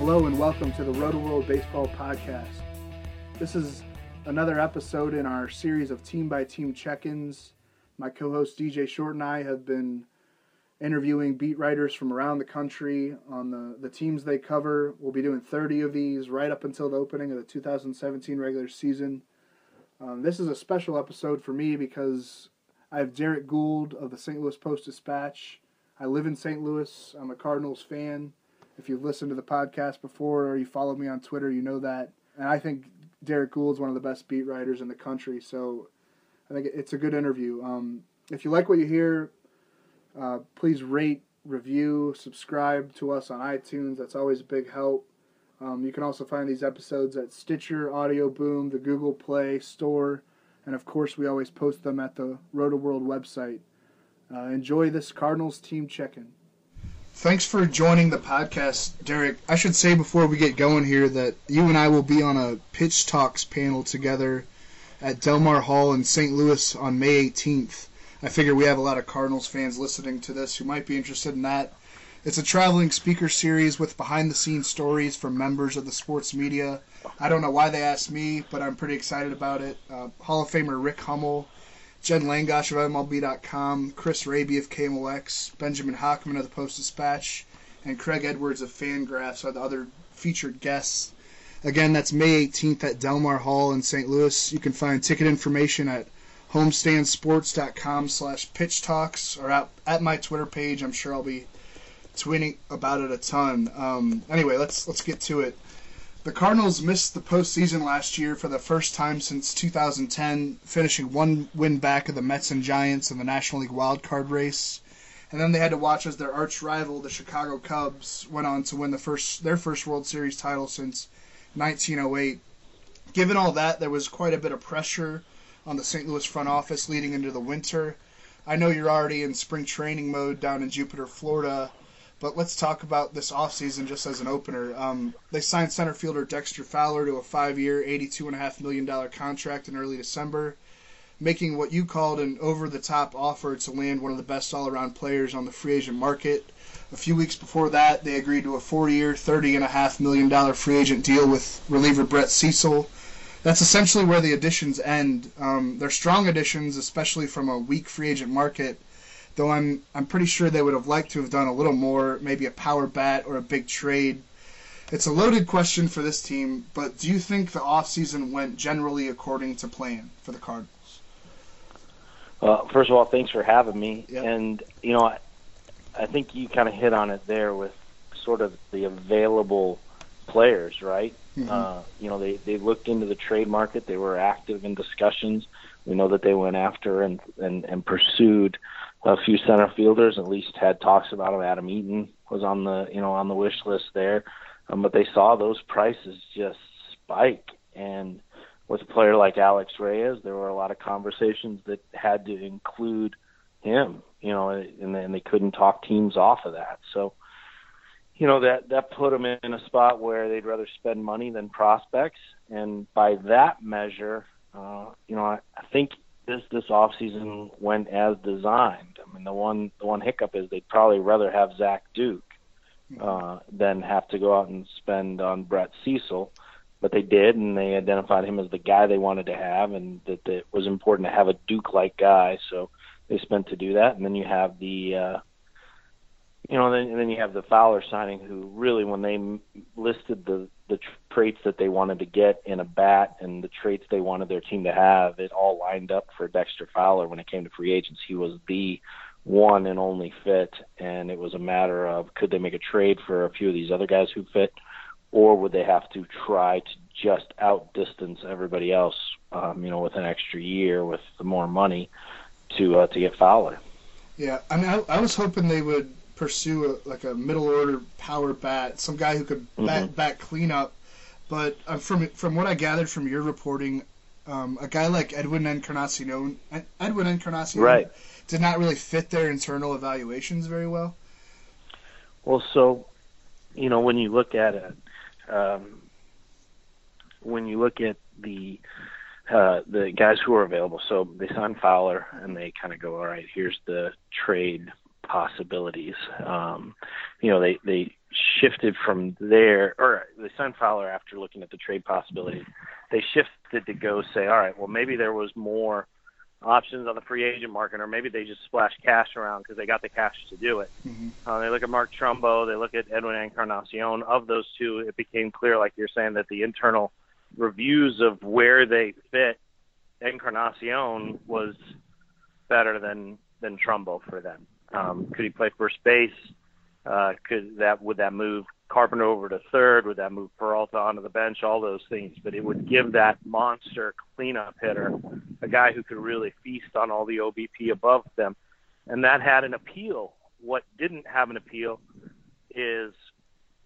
Hello and welcome to the Roto World Baseball Podcast. This is another episode in our series of team by team check ins. My co host DJ Short and I have been interviewing beat writers from around the country on the, the teams they cover. We'll be doing 30 of these right up until the opening of the 2017 regular season. Um, this is a special episode for me because I have Derrick Goold of the St. Louis Post Dispatch. I live in St. Louis. I'm a Cardinals fan. If you've listened to the podcast before or you follow me on Twitter, you know that. And I think Derrick Goold's one of the best beat writers in the country. So I think it's a good interview. Um, if you like what you hear, uh, please rate, review, subscribe to us on iTunes. That's always a big help. Um, you can also find these episodes at Stitcher, Audio Boom, the Google Play Store, and of course, we always post them at the Roto World website. Uh, enjoy this Cardinals team check in. Thanks for joining the podcast, Derrick. I should say before we get going here that you and I will be on a Pitch Talks panel together at Delmar Hall in St. Louis on May 18th. I figure we have a lot of Cardinals fans listening to this who might be interested in that. It's a traveling speaker series with behind the scenes stories from members of the sports media. I don't know why they asked me, but I'm pretty excited about it. Uh, Hall of Famer Rick Hummel, Jen Langosch of MLB.com, Chris Raby of KMOX, Benjamin Hochman of the Post Dispatch, and Craig Edwards of Fangraphs are the other featured guests. Again, that's May 18th at Delmar Hall in St. Louis. You can find ticket information at homestandsports.com slash pitch talks or at, at my Twitter page. I'm sure I'll be tweeting about it a ton. Um, anyway, let's let's get to it. The Cardinals missed the postseason last year for the first time since 2010, finishing one win back of the Mets and Giants in the National League wild card race. And then they had to watch as their arch rival, the Chicago Cubs, went on to win the first their first World Series title since 1908. Given all that, there was quite a bit of pressure on the St. Louis front office leading into the winter. I know you're already in spring training mode down in Jupiter, Florida, but let's talk about this offseason just as an opener. Um, they signed center fielder Dexter Fowler to a five-year, $82.5 million contract in early December, making what you called an over-the-top offer to land one of the best all-around players on the free agent market. A few weeks before that, they agreed to a four-year, $30.5 million free agent deal with reliever Brett Cecil. That's essentially where the additions end. Um, they're strong additions, especially from a weak free agent market though I'm I'm pretty sure they would have liked to have done a little more, maybe a power bat or a big trade. It's a loaded question for this team, but do you think the offseason went generally according to plan for the Cardinals? Well, first of all, thanks for having me. Yep. And you know, I, I think you kind of hit on it there with sort of the available players, right? Mhm. Uh, you know, they they looked into the trade market. They were active in discussions. We know that they went after and and, and pursued a few center fielders. At least had talks about him. Adam Eaton was on the you know on the wish list there, um, but they saw those prices just spike. And with a player like Alex Reyes, there were a lot of conversations that had to include him. You know, and, and they couldn't talk teams off of that. So you know that that put them in a spot where they'd rather spend money than prospects, and by that measure, uh, you know I, I think this this off season went as designed. I mean the one the one hiccup is they'd probably rather have Zach Duke uh, than have to go out and spend on Brett Cecil. but they did, and they identified him as the guy they wanted to have, and that it was important to have a Duke-like guy. So they spent to do that, and then you have the, uh, you know, and then and then you have the Fowler signing, who really, when they listed the the traits that they wanted to get in a bat and the traits they wanted their team to have, it all lined up for Dexter Fowler when it came to free agents. He was the one and only fit, and it was a matter of could they make a trade for a few of these other guys who fit, or would they have to try to just outdistance everybody else, um, you know, with an extra year with more money to uh, to get Fowler. Yeah, I mean, I, I was hoping they would pursue a, like a middle order power bat, some guy who could bat, mm-hmm. bat cleanup. But uh, from from what I gathered from your reporting, um, a guy like Edwin Encarnacion, Edwin Encarnacion, right. did not really fit their internal evaluations very well. Well, so you know when you look at it, um, when you look at the uh, the guys who are available, so they sign Fowler and they kind of go, all right, here's the trade possibilities. Um, you know, they they shifted from there, or they signed Fowler after looking at the trade possibilities. They shifted to go say, all right, well maybe there was more options on the free agent market, or maybe they just splashed cash around because they got the cash to do it. Mm-hmm. Uh, they look at Mark Trumbo, they look at Edwin Encarnacion. Of those two, it became clear, like you're saying, that the internal reviews of where they fit Encarnacion was better than than Trumbo for them. Um, could he play first base? Uh, could that would that move Carpenter over to third? Would that move Peralta onto the bench? All those things, but it would give that monster cleanup hitter a guy who could really feast on all the OBP above them, and that had an appeal. What didn't have an appeal is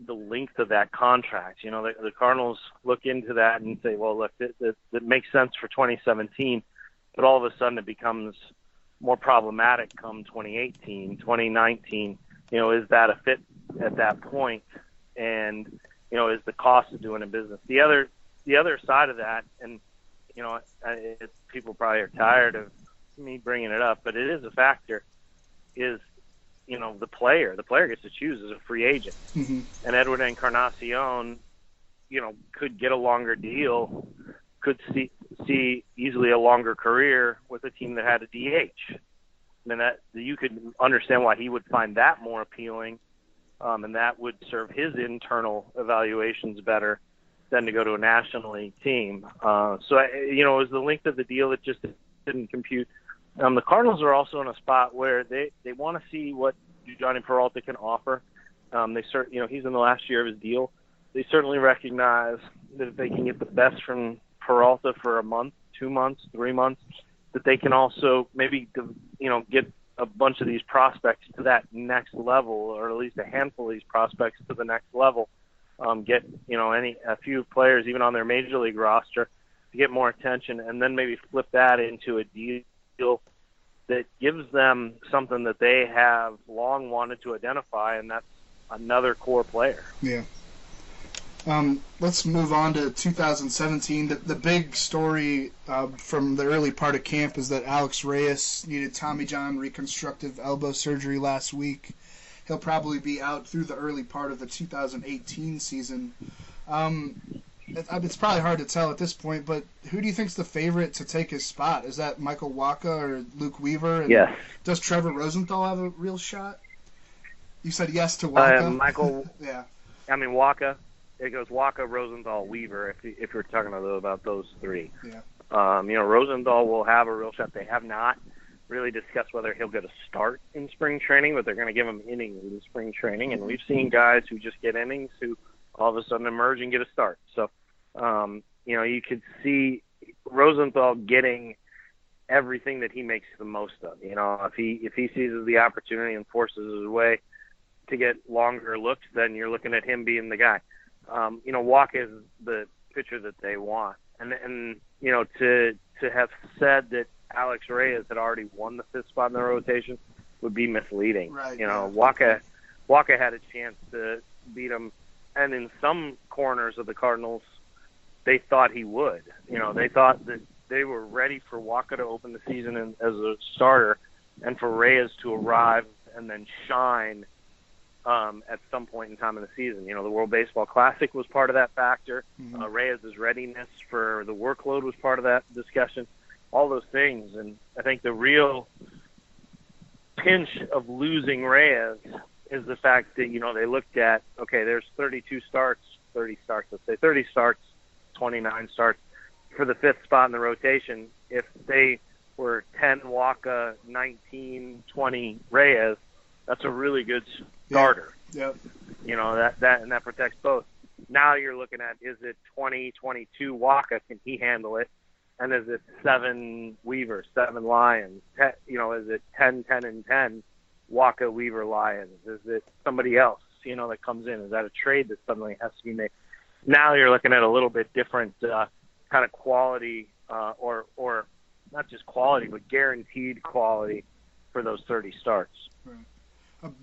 the length of that contract. You know, the, the Cardinals look into that and say, well, look, it, it, it makes sense for 2017, but all of a sudden it becomes more problematic come 2018, 2019. You know, is that a fit at that point? And you know, is the cost of doing a business the other the other side of that? And you know, it, people probably are tired of me bringing it up, but it is a factor. Is you know the player. The player gets to choose as a free agent, mm-hmm. and Edward Encarnacion, you know, could get a longer deal, could see see easily a longer career with a team that had a DH. I mean that you could understand why he would find that more appealing, um, and that would serve his internal evaluations better than to go to a National League team. Uh, so you know, it was the length of the deal that just didn't compute. Um, the Cardinals are also in a spot where they they want to see what Jhonny Peralta can offer. Um, they cert, you know, he's in the last year of his deal. They certainly recognize that if they can get the best from Peralta for a month, two months, three months, that they can also maybe you know get a bunch of these prospects to that next level, or at least a handful of these prospects to the next level. Um, get you know any a few players even on their major league roster to get more attention, and then maybe flip that into a deal that gives them something that they have long wanted to identify, and that's another core player. Yeah. Um, let's move on to 2017. The, the big story uh, from the early part of camp is that Alex Reyes needed Tommy John reconstructive elbow surgery last week. He'll probably be out through the early part of the 2018 season. Um, it, it's probably hard to tell at this point, but who do you think's the favorite to take his spot? Is that Michael Wacha or Luke Weaver? And yes. Does Trevor Rosenthal have a real shot? You said yes to Wacha. Uh, Michael. yeah. I mean Wacha it goes Wacha, Rosenthal, Weaver. If if you're talking about those three, yeah. Um, you know, Rosenthal will have a real shot. They have not really discussed whether he'll get a start in spring training, but they're going to give him innings in spring training. And we've seen guys who just get innings who all of a sudden emerge and get a start. So, um, you know, you could see Rosenthal getting everything that he makes the most of. You know, if he if he seizes the opportunity and forces his way to get longer looks, then you're looking at him being the guy um, you know, Wacha is the pitcher that they want. And and you know, to to have said that Alex Reyes had already won the fifth spot in the rotation would be misleading. Right, you know, Wacha Wacha had a chance to beat him, and in some corners of the Cardinals, they thought he would. You know, they thought that they were ready for Wacha to open the season in, as a starter, and for Reyes to arrive and then shine um, at some point in time in the season. You know, the World Baseball Classic was part of that factor. Mhm. Uh, Reyes' readiness for the workload was part of that discussion. All those things, and I think the real pinch of losing Reyes is the fact that you know they looked at okay, there's 32 starts, 30 starts, let's say 30 starts, 29 starts for the fifth spot in the rotation. If they were 10 Wacha, 19, 20 Reyes, that's a really good starter. Yep. You know that that and that protects both. Now you're looking at is it 20, 22 Wacha? Can he handle it? And is it seven Weaver, seven Lyons? Ten, you know, is it 10, 10, and 10 Wacha, Weaver, Lyons? Is it somebody else? You know, that comes in? Is that a trade that suddenly has to be made? Now you're looking at a little bit different uh, kind of quality, uh, or or not just quality, but guaranteed quality for those 30 starts. Uh,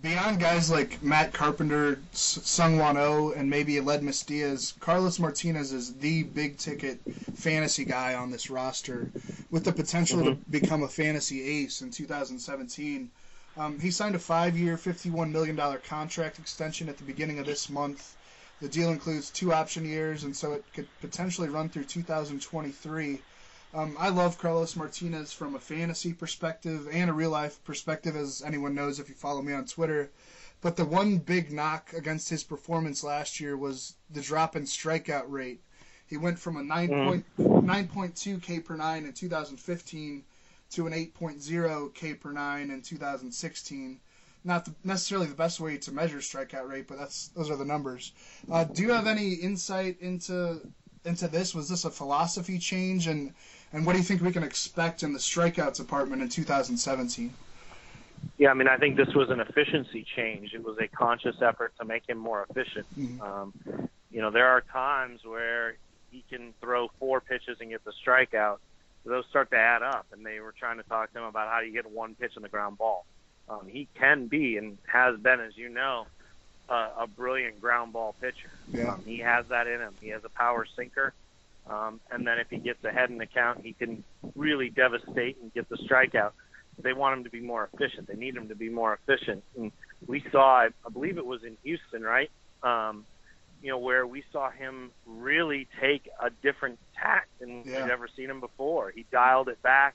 Beyond guys like Matt Carpenter, S- Seung-hwan Oh, and maybe Aledmys Diaz, Carlos Martinez is the big ticket fantasy guy on this roster with the potential to become a fantasy ace in 2017. Um, he signed a five year, $51 million contract extension at the beginning of this month. The deal includes two option years, and so it could potentially run through 2023. Um, I love Carlos Martinez from a fantasy perspective and a real life perspective, as anyone knows if you follow me on Twitter. But the one big knock against his performance last year was the drop in strikeout rate. He went from a 9 point, 9.2 K per nine in 2015 to an 8.0 K per nine in 2016. Not the, necessarily the best way to measure strikeout rate, but that's those are the numbers. Uh, do you have any insight into into this? Was this a philosophy change, and and what do you think we can expect in the strikeouts department in 2017? Yeah, I mean, I think this was an efficiency change. It was a conscious effort to make him more efficient. Mhm. Um, you know, there are times where he can throw four pitches and get the strikeout. Those start to add up, and they were trying to talk to him about how do you get one pitch on the ground ball. Um, he can be and has been, as you know, uh, a brilliant ground ball pitcher. Yeah. Um, he has that in him. He has a power sinker, um, and then if he gets ahead in the count, he can really devastate and get the strikeout. They want him to be more efficient. They need him to be more efficient. And we saw, I I believe it was in Houston, right? Um, you know, where we saw him really take a different tack than Yeah. we've ever seen him before. He dialed it back.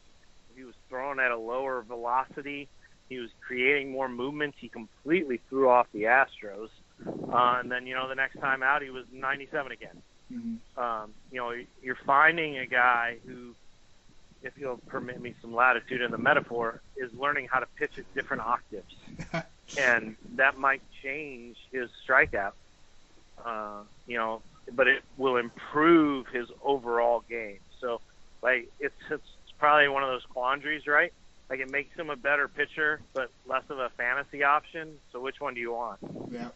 He was throwing at a lower velocity. He was creating more movement. He completely threw off the Astros. Uh, and then, you know, the next time out, he was 97 again. Mhm. Um, you know, you're finding a guy who, if you'll permit me some latitude in the metaphor, is learning how to pitch at different octaves. and that might change his strikeout. Uh, you know, but it will improve his overall game. So, like, it's it's probably one of those quandaries, right? Like, it makes him a better pitcher, but less of a fantasy option. So, which one do you want? Yeah.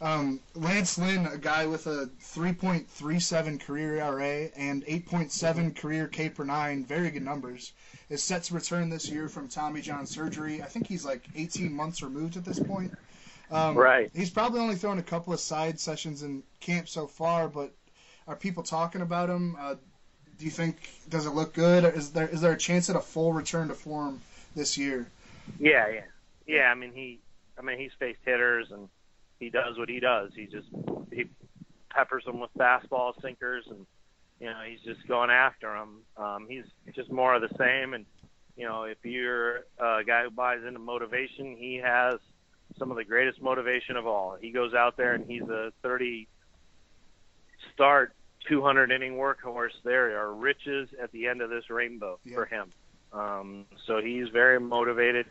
Um, Lance Lynn, a guy with a 3.37 career ERA and 8.7 career K per nine, very good numbers, is set to return this year from Tommy John surgery. I think he's like 18 months removed at this point. Um, Right. He's probably only thrown a couple of side sessions in camp so far, but are people talking about him? Uh, do you think does it look good? Is there is there a chance at a full return to form this year? Yeah, yeah, yeah. I mean, he, I mean, he's faced hitters and he does what he does. He just he peppers them with fastballs, sinkers, and you know he's just going after them. Um, he's just more of the same. And you know, if you're a guy who buys into motivation, he has some of the greatest motivation of all. He goes out there and he's a 30 start, 200 inning workhorse. There are riches at the end of this rainbow Yeah. for him. Um, so he's very motivated,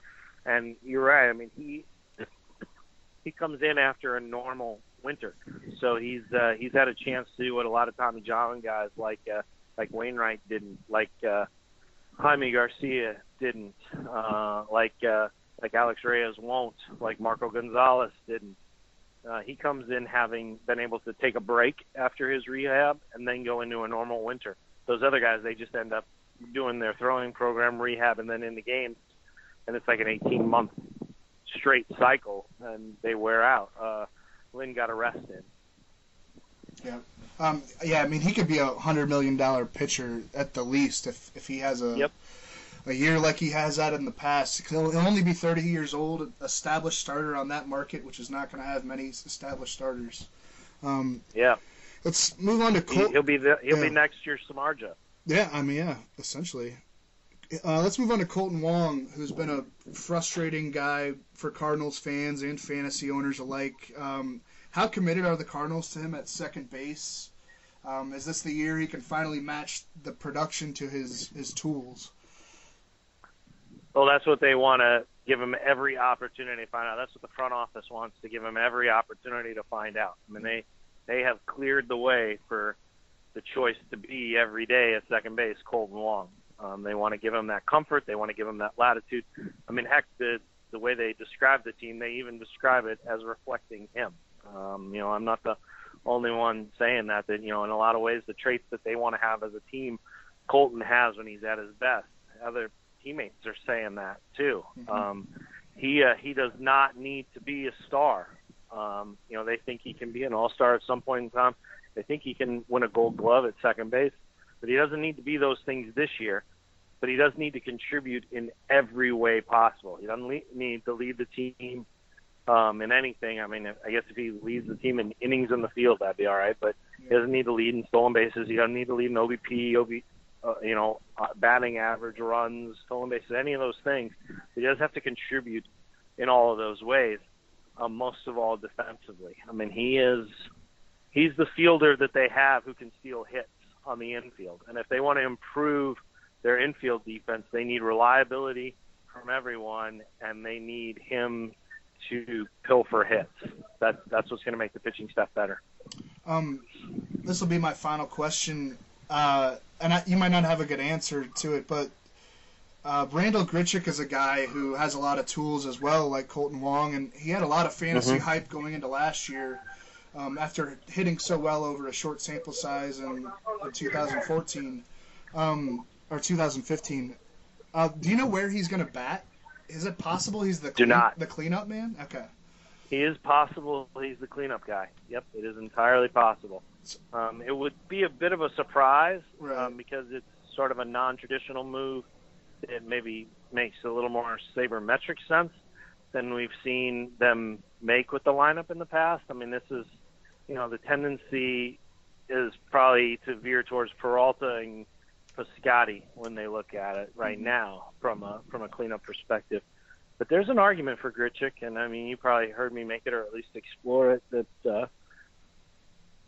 and you're right. I mean, he he comes in after a normal winter, so he's uh, he's had a chance to do what a lot of Tommy John guys like uh, like Wainwright didn't, like uh, Jaime Garcia didn't, uh, like uh, like Alex Reyes won't, like Marco Gonzales didn't. Uh, he comes in having been able to take a break after his rehab and then go into a normal winter. Those other guys, they just end up doing their throwing program, rehab, and then in the games, and it's like an 18 month straight cycle, and they wear out. Uh, Lynn got arrested. Yeah. Um, yeah, I mean, he could be a hundred million dollar pitcher at the least if, if he has a Yep. a year like he has had in the past. He'll, he'll only be 30 years old, established starter on that market, which is not going to have many established starters. Um, Yeah, let's move on to he, Colt. he'll be the, he'll Yeah. be next year's Samardzija. Yeah, I mean, yeah, essentially. Uh, let's move on to Kolten Wong, who's been a frustrating guy for Cardinals fans and fantasy owners alike. Um, how committed are the Cardinals to him at second base? Um, is this the year he can finally match the production to his, his tools? Well, that's what they want to give him every opportunity to find out. That's what the front office wants to give him every opportunity to find out. I mean, they they have cleared the way for the choice to be every day at second base, Kolten Wong. Um, they want to give him that comfort. They want to give him that latitude. I mean, heck, the the way they describe the team, they even describe it as reflecting him. Um, you know, I'm not the only one saying that. That you know, in a lot of ways, the traits that they want to have as a team, Kolten has when he's at his best. Other teammates are saying that too. Um, he uh, he does not need to be a star. Um, you know, they think he can be an all-star at some point in time. They think he can win a Gold Glove at second base, but he doesn't need to be those things this year. But he does need to contribute in every way possible. He doesn't need to lead the team um, in anything. I mean, I guess if he leads the team in innings in the field, that'd be all right. But he doesn't need to lead in stolen bases. He doesn't need to lead in OBP, OB, uh, you know, uh, batting average, runs, stolen bases, any of those things. He does have to contribute in all of those ways. Um, most of all, defensively. I mean, he is he's the fielder that they have who can steal hits on the infield. And if they want to improve their infield defense, they need reliability from everyone, and they need him to pilfer hits. That that's what's going to make the pitching staff better. Um, this will be my final question, uh, and I, you might not have a good answer to it, but uh, Randal Grichuk is a guy who has a lot of tools as well, like Kolten Wong, and he had a lot of fantasy hype going into last year um, after hitting so well over a short sample size in, in 2014 um, or 2015. Uh, do you know where he's going to bat? Is it possible he's the not. the cleanup man? Okay. He is possible. He's the cleanup guy. Yep, it is entirely possible. Um, it would be a bit of a surprise Right. um, because it's sort of a non-traditional move that maybe makes a little more sabermetric sense than we've seen them make with the lineup in the past. I mean, this is, you know, the tendency is probably to veer towards Peralta and Piscotti when they look at it right now from a from a cleanup perspective. But there's an argument for Grichuk, and I mean, you probably heard me make it or at least explore it. That uh,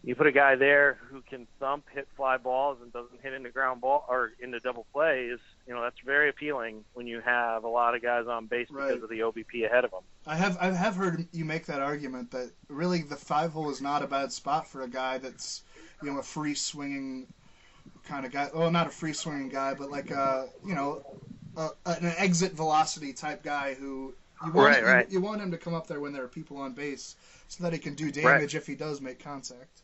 you put a guy there who can thump, hit fly balls, and doesn't hit into ground ball or into double plays. You know, that's very appealing when you have a lot of guys on base Right. because of the OBP ahead of them. I have I have heard you make that argument that really the five hole is not a bad spot for a guy that's you know a free swinging kind of guy. Well, not a free swinging guy, but like a you know a, an exit velocity type guy who you want Right, right. You, you want him to come up there when there are people on base so that he can do damage if he does make contact.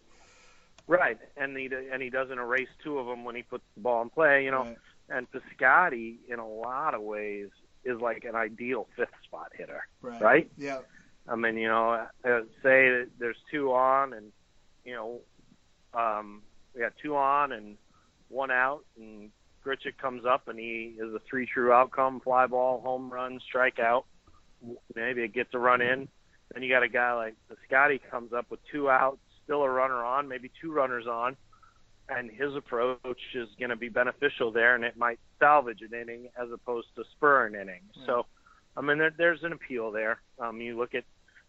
Right, and he and he doesn't erase two of them when he puts the ball in play. You know, Right. and Piscotti in a lot of ways is like an ideal fifth spot hitter. Right. Right? Yeah. I mean, you know, uh, say that there's two on, and you know, um, we got two on and one out, and Grichuk comes up and he is a three true outcome: fly ball, home run, strikeout. Maybe it gets a run in. Then you got a guy like Scotty comes up with two outs, still a runner on, maybe two runners on, and his approach is going to be beneficial there, and it might salvage an inning as opposed to spur an inning. So, I mean, there, there's an appeal there. Um, you look at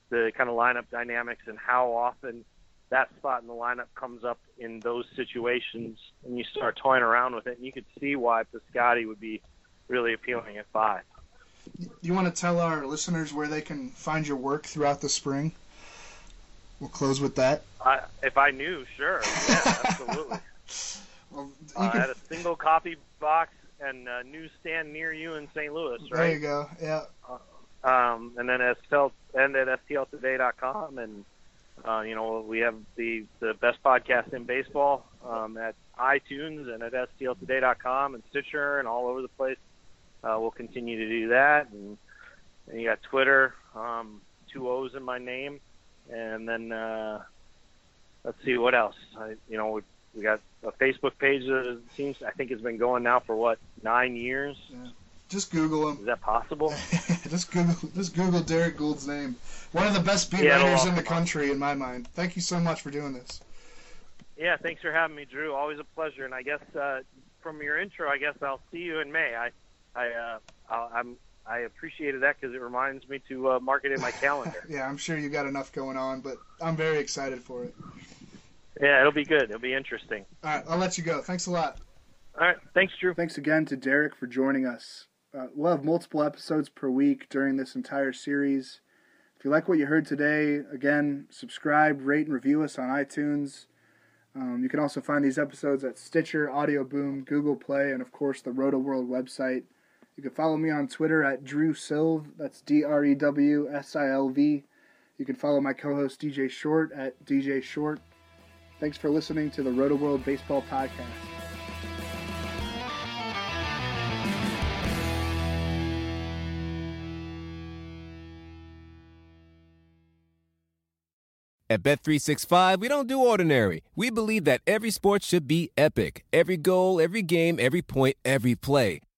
the kind of lineup dynamics and how often that spot in the lineup comes up in those situations, and you start toying around with it, and you could see why Piscotti would be really appealing at five. Do you want to tell our listeners where they can find your work throughout the spring? We'll close with that. I, if I knew, sure, yeah, absolutely. Well, you Uh, can, at a single copy box and a newsstand near you in St. Louis, right? there you go. Yeah. Um, and then STL, and at stltoday.com, and uh, you know we have the the best podcast in baseball um, at iTunes and at stltoday.com and Stitcher and all over the place. Uh, we'll continue to do that, and, and you got Twitter, um, two O's in my name, and then uh, let's see what else. I, you know, we, we got a Facebook page that seems I think has been going now for what nine years. Yeah. Just Google him. Is that possible? just Google just Google Derrick Goold's name. One of the best beat Yeah, writers in the country, in my mind. Thank you so much for doing this. Yeah, thanks for having me, Drew. Always a pleasure. And I guess uh, from your intro, I guess I'll see you in May. I, I, uh, I'll, I'm, I appreciated that because it reminds me to uh, mark it in my calendar. Yeah, I'm sure you got enough going on, but I'm very excited for it. yeah, it'll be good. It'll be interesting. All right, I'll let you go. Thanks a lot. All right, thanks, Drew. Thanks again to Derrick for joining us. Uh, we'll have multiple episodes per week during this entire series. If you like what you heard today, again, subscribe, rate, and review us on iTunes. Um, you can also find these episodes at Stitcher, Audio Boom, Google Play, and of course the Roto World website. You can follow me on Twitter at Drew Silv. That's D R E W S I L V. You can follow my co-host DJ Short at DJ Short. Thanks for listening to the Roto World Baseball Podcast. At Bet365, we don't do ordinary. We believe that every sport should be epic. Every goal, every game, every point, every play.